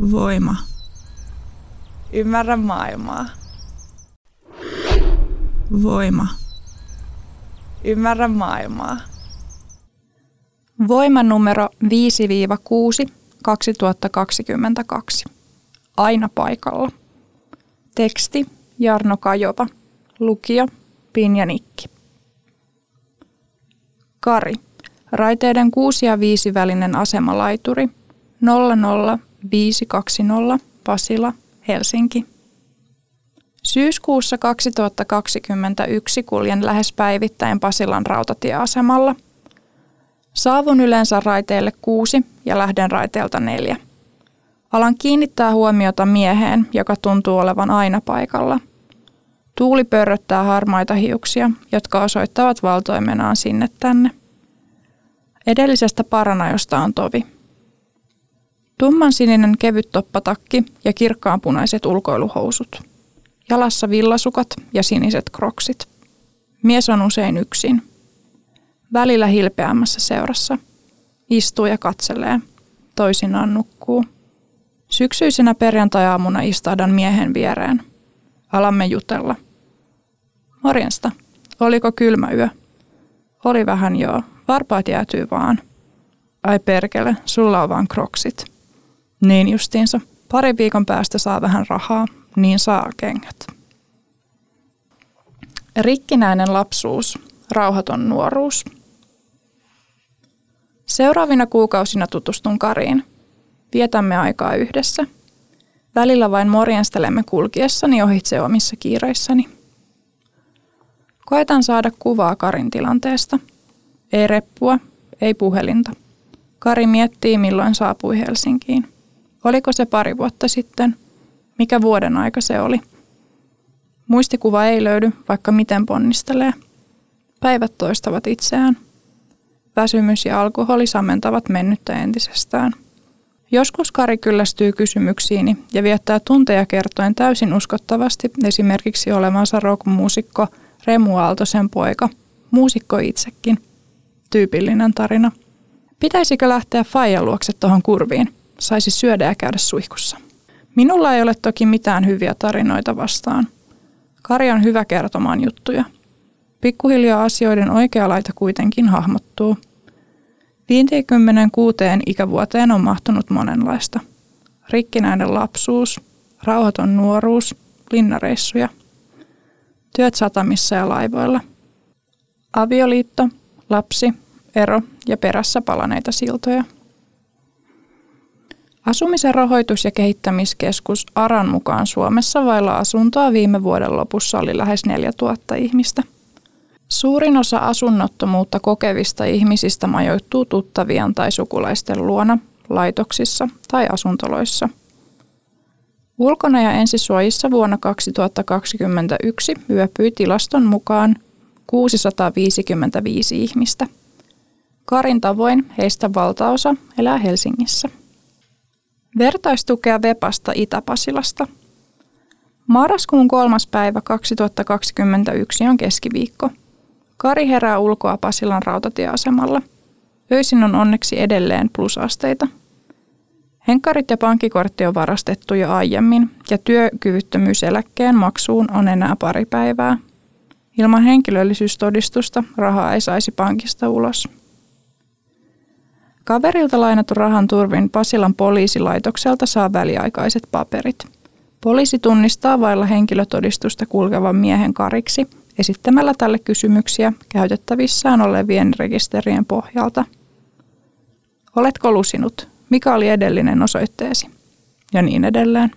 Voima. Ymmärrä maailmaa. Voima. Ymmärrä maailmaa. Voima numero 5-6 2022. Aina paikalla. Teksti Jarno Kajova. Lukija Pinja Nikki. Kari. Raiteiden 6 ja 5 välinen asemalaituri 00520 Pasila, Helsinki. Syyskuussa 2021 kuljen lähes päivittäin Pasilan rautatieasemalla. Saavun yleensä raiteelle kuusi ja lähden raiteelta neljä. Alan kiinnittää huomiota mieheen, joka tuntuu olevan aina paikalla. Tuuli pörröttää harmaita hiuksia, jotka osoittavat valtoimenaan sinne tänne. Edellisestä paranajosta on tovi. Tumman sininen kevyt toppatakki ja kirkkaanpunaiset ulkoiluhousut. Jalassa villasukat ja siniset kroksit. Mies on usein yksin. Välillä hilpeämmässä seurassa. Istuu ja katselee. Toisinaan nukkuu. Syksyisenä perjantai-aamuna istahdan miehen viereen. Alamme jutella. Morjesta. Oliko kylmä yö? Oli vähän joo. Varpaat jäätyy vaan. Ai perkele, sulla on vaan kroksit. Niin justiinsa. Pari viikon päästä saa vähän rahaa, niin saa kengät. Rikkinäinen lapsuus, rauhaton nuoruus. Seuraavina kuukausina tutustun Kariin. Vietämme aikaa yhdessä. Välillä vain morjenstelemme kulkiessani ohitse omissa kiireissäni. Koetan saada kuvaa Karin tilanteesta. Ei reppua, ei puhelinta. Kari miettii, milloin saapui Helsinkiin. Oliko se pari vuotta sitten? Mikä vuoden aika se oli? Muistikuva ei löydy, vaikka miten ponnistelee. Päivät toistavat itseään. Väsymys ja alkoholi sammentavat mennyttä entisestään. Joskus Kari kyllästyy kysymyksiini ja viettää tunteja kertoen täysin uskottavasti esimerkiksi olevansa rockmuusikko Remu Aaltosen poika, muusikko itsekin. Tyypillinen tarina. Pitäisikö lähteä Fajan luokse tuohon kurviin? Saisi syödä ja käydä suihkussa. Minulla ei ole toki mitään hyviä tarinoita vastaan. Kari on hyvä kertomaan juttuja. Pikkuhiljaa asioiden oikea laita kuitenkin hahmottuu. 56 ikävuoteen on mahtunut monenlaista. Rikkinäinen lapsuus, rauhaton nuoruus, linnareissuja. Työt satamissa ja laivoilla. Avioliitto, lapsi, ero ja perässä palaneita siltoja. Asumisen rahoitus- ja kehittämiskeskus ARAN mukaan Suomessa vailla asuntoa viime vuoden lopussa oli lähes 4000 ihmistä. Suurin osa asunnottomuutta kokevista ihmisistä majoittuu tuttavien tai sukulaisten luona, laitoksissa tai asuntoloissa. Ulkona ja ensisuojissa vuonna 2021 yöpyi tilaston mukaan 655 ihmistä. Karin tavoin heistä valtaosa elää Helsingissä. Vertaistukea Vepasta Itä-Pasilasta. Marraskuun kolmas päivä 2021 on keskiviikko. Kari herää ulkoa Pasilan rautatieasemalla. Öisin on onneksi edelleen plusasteita. Henkkarit ja pankkikortti on varastettu jo aiemmin ja työkyvyttömyyseläkkeen maksuun on enää pari päivää. Ilman henkilöllisyystodistusta rahaa ei saisi pankista ulos. Kaverilta lainattu rahan turvin Pasilan poliisilaitokselta saa väliaikaiset paperit. Poliisi tunnistaa vailla henkilötodistusta kulkevan miehen kariksi esittämällä tälle kysymyksiä käytettävissään olevien rekisterien pohjalta. Oletko lusinut? Mikä oli edellinen osoitteesi? Ja niin edelleen.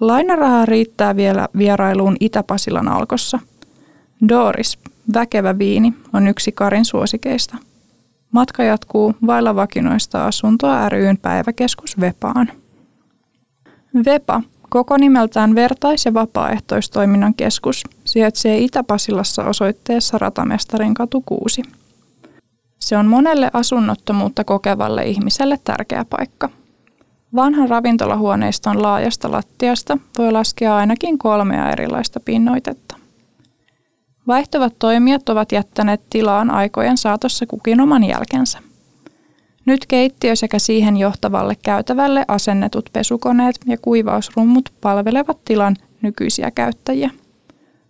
Lainarahaa riittää vielä vierailuun Itä-Pasilan alkossa. Doris, väkevä viini, on yksi Karin suosikeista – Matka jatkuu vailla vakinoista asuntoa ryn päiväkeskus Vepaan. Vepa, koko nimeltään vertais- ja vapaaehtoistoiminnan keskus, sijaitsee Itä-Pasilassa osoitteessa Ratamestarin katu 6. Se on monelle asunnottomuutta kokevalle ihmiselle tärkeä paikka. Vanhan ravintolahuoneiston laajasta lattiasta voi laskea ainakin kolmea erilaista pinnoitetta. Vaihtuvat toimijat ovat jättäneet tilaan aikojen saatossa kukin oman jälkensä. Nyt keittiö sekä siihen johtavalle käytävälle asennetut pesukoneet ja kuivausrummut palvelevat tilan nykyisiä käyttäjiä.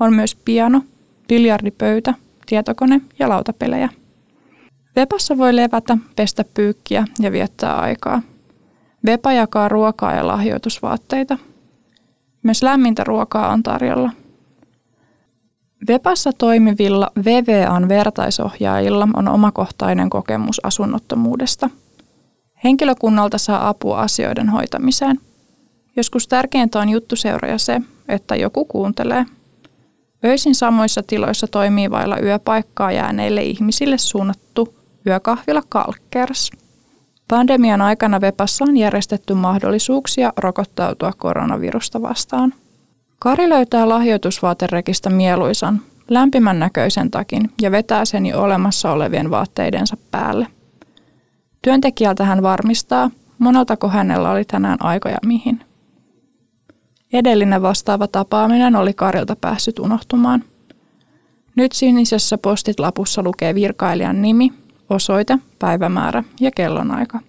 On myös piano, biljardipöytä, tietokone ja lautapelejä. Vepassa voi levätä, pestä pyykkiä ja viettää aikaa. Vepa jakaa ruokaa ja lahjoitusvaatteita. Myös lämmintä ruokaa on tarjolla. Vepassa toimivilla VVAn vertaisohjaajilla on omakohtainen kokemus asunnottomuudesta. Henkilökunnalta saa apua asioiden hoitamiseen. Joskus tärkeintä on juttuseura ja se, että joku kuuntelee. Öisin samoissa tiloissa toimii vailla yöpaikkaa jääneille ihmisille suunnattu yökahvila Kalkkers. Pandemian aikana Vepassa on järjestetty mahdollisuuksia rokottautua koronavirusta vastaan. Kari löytää lahjoitusvaaterekistä mieluisan, lämpimän näköisen takin ja vetää sen jo olemassa olevien vaatteidensa päälle. Työntekijältä hän varmistaa, moneltako hänellä oli tänään aika ja mihin. Edellinen vastaava tapaaminen oli Karilta päässyt unohtumaan. Nyt sinisessä postitlapussa lukee virkailijan nimi, osoite, päivämäärä ja kellonaika.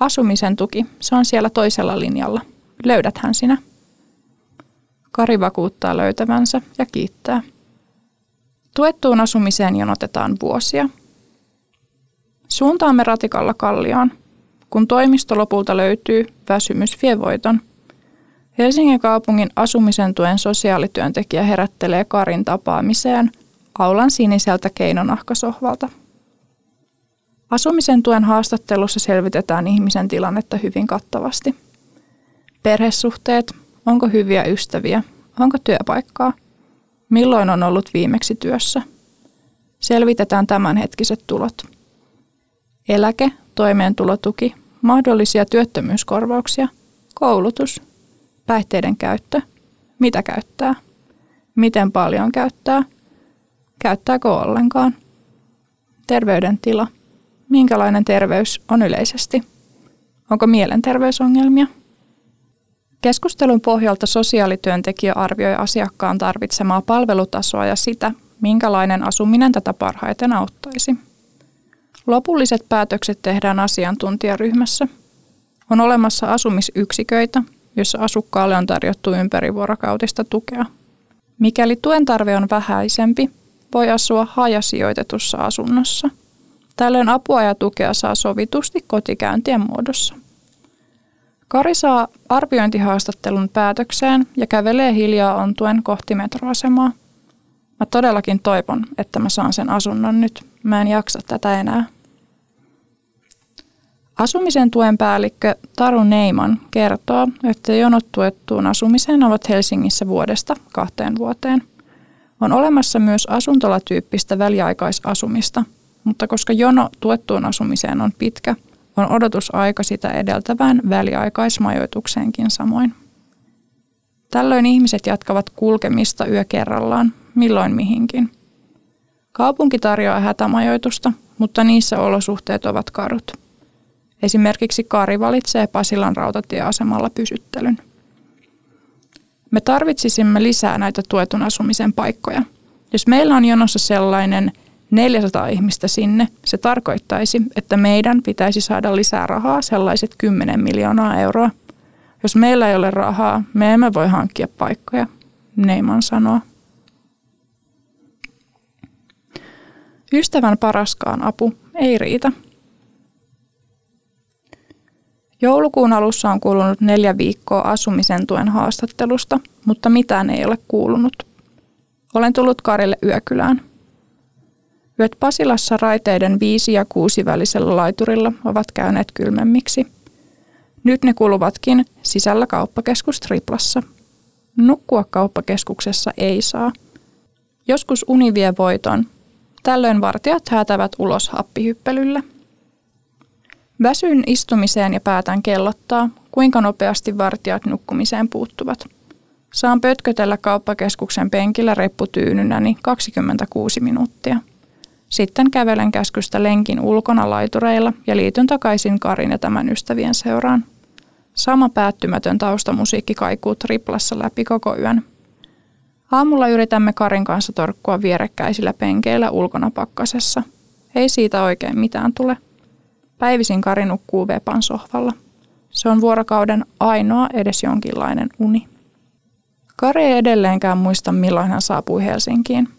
Asumisen tuki, se on siellä toisella linjalla. Löydäthän sinä. Kari vakuuttaa löytävänsä ja kiittää. Tuettuun asumiseen jonotetaan vuosia. Suuntaamme ratikalla kallioon. Kun toimisto lopulta löytyy, väsymys vie voiton. Helsingin kaupungin asumisen tuen sosiaalityöntekijä herättelee Karin tapaamiseen aulan siniseltä keinonahkasohvalta. Asumisen tuen haastattelussa selvitetään ihmisen tilannetta hyvin kattavasti. Perhesuhteet, onko hyviä ystäviä, onko työpaikkaa, milloin on ollut viimeksi työssä. Selvitetään tämänhetkiset tulot. Eläke, toimeentulotuki, mahdollisia työttömyyskorvauksia, koulutus, päihteiden käyttö, mitä käyttää, miten paljon käyttää, käyttääkö ollenkaan, terveydentila, minkälainen terveys on yleisesti, onko mielenterveysongelmia. Keskustelun pohjalta sosiaalityöntekijä arvioi asiakkaan tarvitsemaa palvelutasoa ja sitä, minkälainen asuminen tätä parhaiten auttaisi. Lopulliset päätökset tehdään asiantuntijaryhmässä. On olemassa asumisyksiköitä, jossa asukkaalle on tarjottu ympärivuorokautista tukea. Mikäli tuen tarve on vähäisempi, voi asua hajasijoitetussa asunnossa. Tällöin apua ja tukea saa sovitusti kotikäyntien muodossa. Kari saa arviointihaastattelun päätökseen ja kävelee hiljaa ontuen kohti metroasemaa. Mä todellakin toivon, että mä saan sen asunnon nyt. Mä en jaksa tätä enää. Asumisen tuen päällikkö Taru Neiman kertoo, että jonot tuettuun asumiseen ovat Helsingissä vuodesta kahteen vuoteen. On olemassa myös asuntolatyyppistä väliaikaisasumista, mutta koska jono tuettuun asumiseen on pitkä, on odotusaika sitä edeltävään väliaikaismajoitukseenkin samoin. Tällöin ihmiset jatkavat kulkemista yö kerrallaan, milloin mihinkin. Kaupunki tarjoaa hätämajoitusta, mutta niissä olosuhteet ovat karut. Esimerkiksi Kari valitsee Pasilan rautatieasemalla pysyttelyn. Me tarvitsisimme lisää näitä tuetun asumisen paikkoja. Jos meillä on jonossa sellainen 400 ihmistä sinne, se tarkoittaisi, että meidän pitäisi saada lisää rahaa sellaiset 10 miljoonaa euroa. Jos meillä ei ole rahaa, me emme voi hankkia paikkoja, Neiman sanoo. Ystävän paraskaan apu ei riitä. Joulukuun alussa on kulunut neljä viikkoa asumisen tuen haastattelusta, mutta mitään ei ole kuulunut. Olen tullut Karille yökylään. Yöt Pasilassa raiteiden viisi ja kuusi välisellä laiturilla ovat käyneet kylmemmiksi. Nyt ne kuluvatkin sisällä kauppakeskus Triplassa. Nukkua kauppakeskuksessa ei saa. Joskus uni vie voiton. Tällöin vartijat häätävät ulos happihyppelyllä. Väsyn istumiseen ja päätän kellottaa, kuinka nopeasti vartijat nukkumiseen puuttuvat. Saan pötkötellä kauppakeskuksen penkillä repputyynynäni 26 minuuttia. Sitten kävelen käskystä lenkin ulkona laitureilla ja liityn takaisin Karin ja tämän ystävien seuraan. Sama päättymätön taustamusiikki kaikuu triplassa läpi koko yön. Aamulla yritämme Karin kanssa torkkua vierekkäisillä penkeillä ulkona pakkasessa. Ei siitä oikein mitään tule. Päivisin Kari nukkuu Vepan sohvalla. Se on vuorokauden ainoa edes jonkinlainen uni. Kari ei edelleenkään muista, milloin hän saapui Helsinkiin.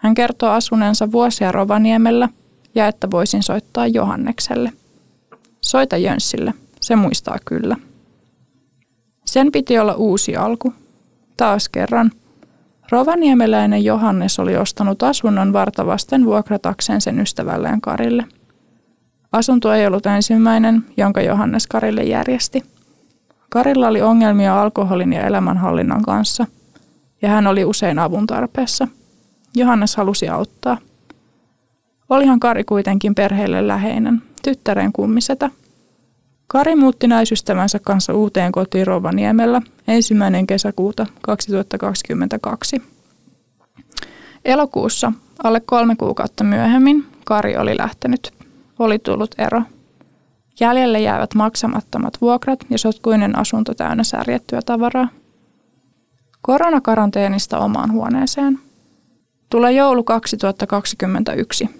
Hän kertoo asuneensa vuosia Rovaniemellä ja että voisin soittaa Johannekselle. Soita Jönssille, se muistaa kyllä. Sen piti olla uusi alku. Taas kerran. Rovaniemeläinen Johannes oli ostanut asunnon vartavasten vuokratakseen sen ystävälleen Karille. Asunto ei ollut ensimmäinen, jonka Johannes Karille järjesti. Karilla oli ongelmia alkoholin ja elämänhallinnan kanssa, ja hän oli usein avun tarpeessa. Johannes halusi auttaa. Olihan Kari kuitenkin perheelle läheinen, tyttären kummisetä – Kari muutti naisystävänsä kanssa uuteen kotiin Rovaniemellä ensimmäinen kesäkuuta 2022. Elokuussa, alle kolme kuukautta myöhemmin, Kari oli lähtenyt. Oli tullut ero. Jäljelle jäävät maksamattomat vuokrat ja sotkuinen asunto täynnä särjettyä tavaraa. Koronakaranteenista omaan huoneeseen. Tulee joulu 2021.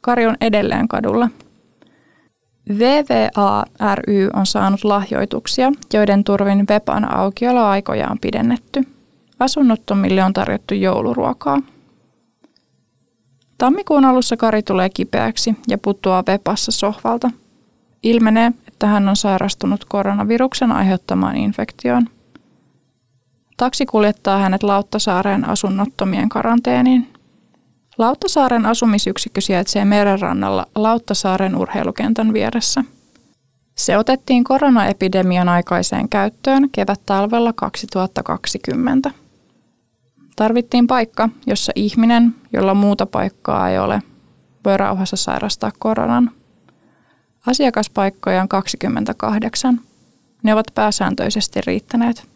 Kari on edelleen kadulla – VVA ry on saanut lahjoituksia, joiden turvin Vepan aukioloaikoja on pidennetty. Asunnottomille on tarjottu jouluruokaa. Tammikuun alussa Kari tulee kipeäksi ja putoaa Vepassa sohvalta. Ilmenee, että hän on sairastunut koronaviruksen aiheuttamaan infektioon. Taksi kuljettaa hänet Lauttasaareen asunnottomien karanteeniin. Lauttasaaren asumisyksikkö sijaitsee merenrannalla Lauttasaaren urheilukentän vieressä. Se otettiin koronaepidemian aikaiseen käyttöön kevät-talvella 2020. Tarvittiin paikka, jossa ihminen, jolla muuta paikkaa ei ole, voi rauhassa sairastaa koronan. Asiakaspaikkoja on 28. Ne ovat pääsääntöisesti riittäneet.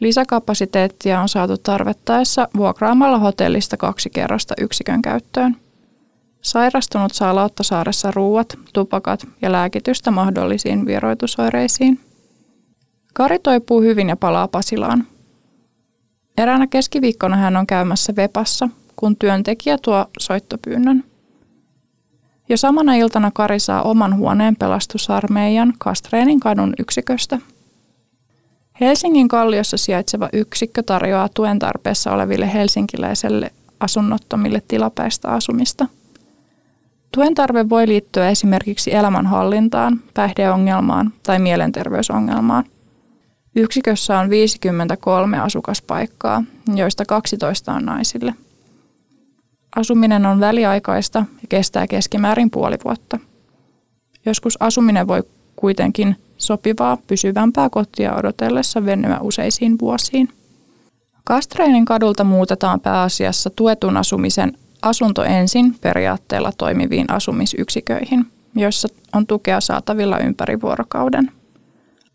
Lisäkapasiteettia on saatu tarvettaessa vuokraamalla hotellista kaksi kerrosta yksikön käyttöön. Sairastunut saa Lauttasaaressa ruuat, tupakat ja lääkitystä mahdollisiin vieroitusoireisiin. Kari toipuu hyvin ja palaa Pasilaan. Eräänä keskiviikkona hän on käymässä Vepassa, kun työntekijä tuo soittopyynnön. Jo samana iltana Kari saa oman huoneen pelastusarmeijan Kastreenin kadun yksiköstä – Helsingin Kalliossa sijaitseva yksikkö tarjoaa tuen tarpeessa oleville helsinkiläiselle asunnottomille tilapäistä asumista. Tuen tarve voi liittyä esimerkiksi elämänhallintaan, päihdeongelmaan tai mielenterveysongelmaan. Yksikössä on 53 asukaspaikkaa, joista 12 on naisille. Asuminen on väliaikaista ja kestää keskimäärin puoli vuotta. Joskus asuminen voi kuitenkin sopivaa pysyvämpää kotia odotellessa venyä useisiin vuosiin. Kastreinin kadulta muutetaan pääasiassa tuetun asumisen asunto ensin periaatteella toimiviin asumisyksiköihin, joissa on tukea saatavilla ympäri vuorokauden.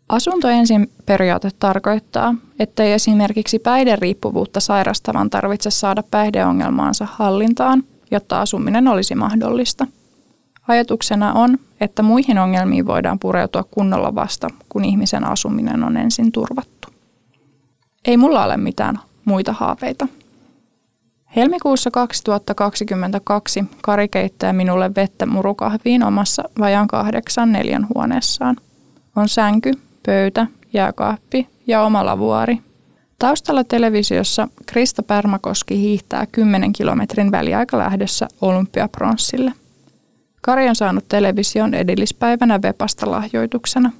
Asunto ensin periaate tarkoittaa, että ei esimerkiksi päihderiippuvuutta sairastavan tarvitse saada päihdeongelmaansa hallintaan, jotta asuminen olisi mahdollista – Ajatuksena on, että muihin ongelmiin voidaan pureutua kunnolla vasta, kun ihmisen asuminen on ensin turvattu. Ei mulla ole mitään muita haaveita. Helmikuussa 2022 Kari keittää minulle vettä murukahviin omassa vajaan kahdeksan neljän huoneessaan. On sänky, pöytä, jääkaappi ja oma lavuari. Taustalla televisiossa Krista Pärmäkoski hiihtää 10 kilometrin väliaikalähdössä Olympiapronssille. Kari on saanut television edellispäivänä Vepasta lahjoituksena.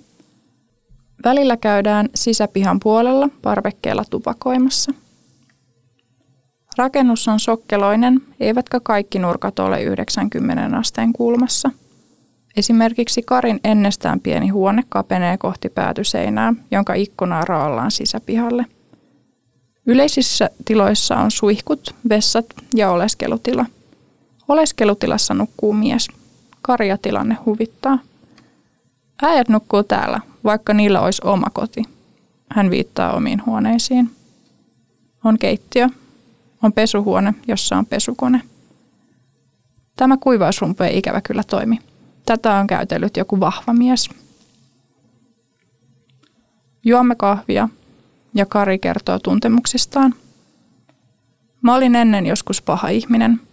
Välillä käydään sisäpihan puolella parvekkeella tupakoimassa. Rakennus on sokkeloinen, eivätkä kaikki nurkat ole 90 asteen kulmassa. Esimerkiksi Karin ennestään pieni huone kapenee kohti päätyseinää, jonka ikkunaa raollaan sisäpihalle. Yleisissä tiloissa on suihkut, vessat ja oleskelutila. Oleskelutilassa nukkuu mies – karjatilanne huvittaa. Äijät nukkuu täällä, vaikka niillä olisi oma koti. Hän viittaa omiin huoneisiin. On keittiö. On pesuhuone, jossa on pesukone. Tämä kuivausrumpu ei ikävä kyllä toimi. Tätä on käytellyt joku vahva mies. Juomme kahvia ja Kari kertoo tuntemuksistaan. Mä olin ennen joskus paha ihminen –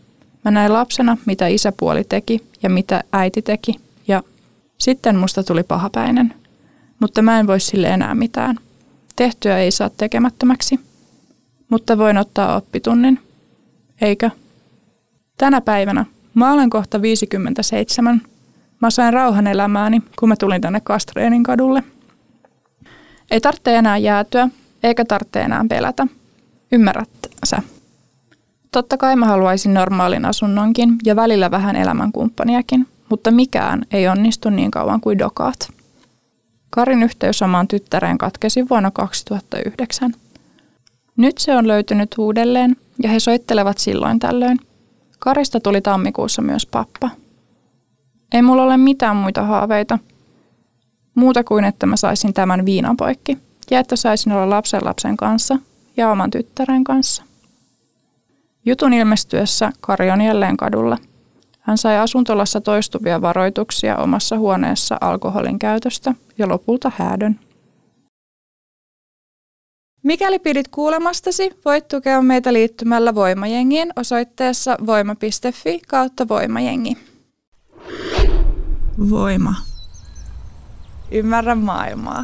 Mä näin lapsena, mitä isäpuoli teki ja mitä äiti teki, ja Sitten musta tuli pahapäinen, mutta mä en voi sille enää mitään. Tehtyä ei saa tekemättömäksi, mutta voin ottaa oppitunnin. Eikö? Tänä päivänä mä olen kohta 57. Mä sain rauhan elämääni, kun mä tulin tänne Kastreenin kadulle. Ei tarvitse enää jäätyä, eikä tarvitse enää pelätä. Ymmärrät sä? Totta kai mä haluaisin normaalin asunnonkin ja välillä vähän elämänkumppaniakin, mutta mikään ei onnistu niin kauan kuin dokaat. Karin yhteys omaan tyttäreen katkesi vuonna 2009. Nyt se on löytynyt uudelleen ja he soittelevat silloin tällöin. Karista tuli tammikuussa myös pappa. Ei mulla ole mitään muita haaveita. Muuta kuin, että mä saisin tämän viinan poikki ja että saisin olla lapsen lapsen kanssa ja oman tyttären kanssa. Jutun ilmestyessä Kari on jälleen kadulla. Hän sai asuntolassa toistuvia varoituksia omassa huoneessa alkoholin käytöstä ja lopulta häädön. Mikäli pidit kuulemastasi, voit tukea meitä liittymällä Voimajengiin osoitteessa voima.fi kautta Voimajengi. Voima. Ymmärrä maailmaa.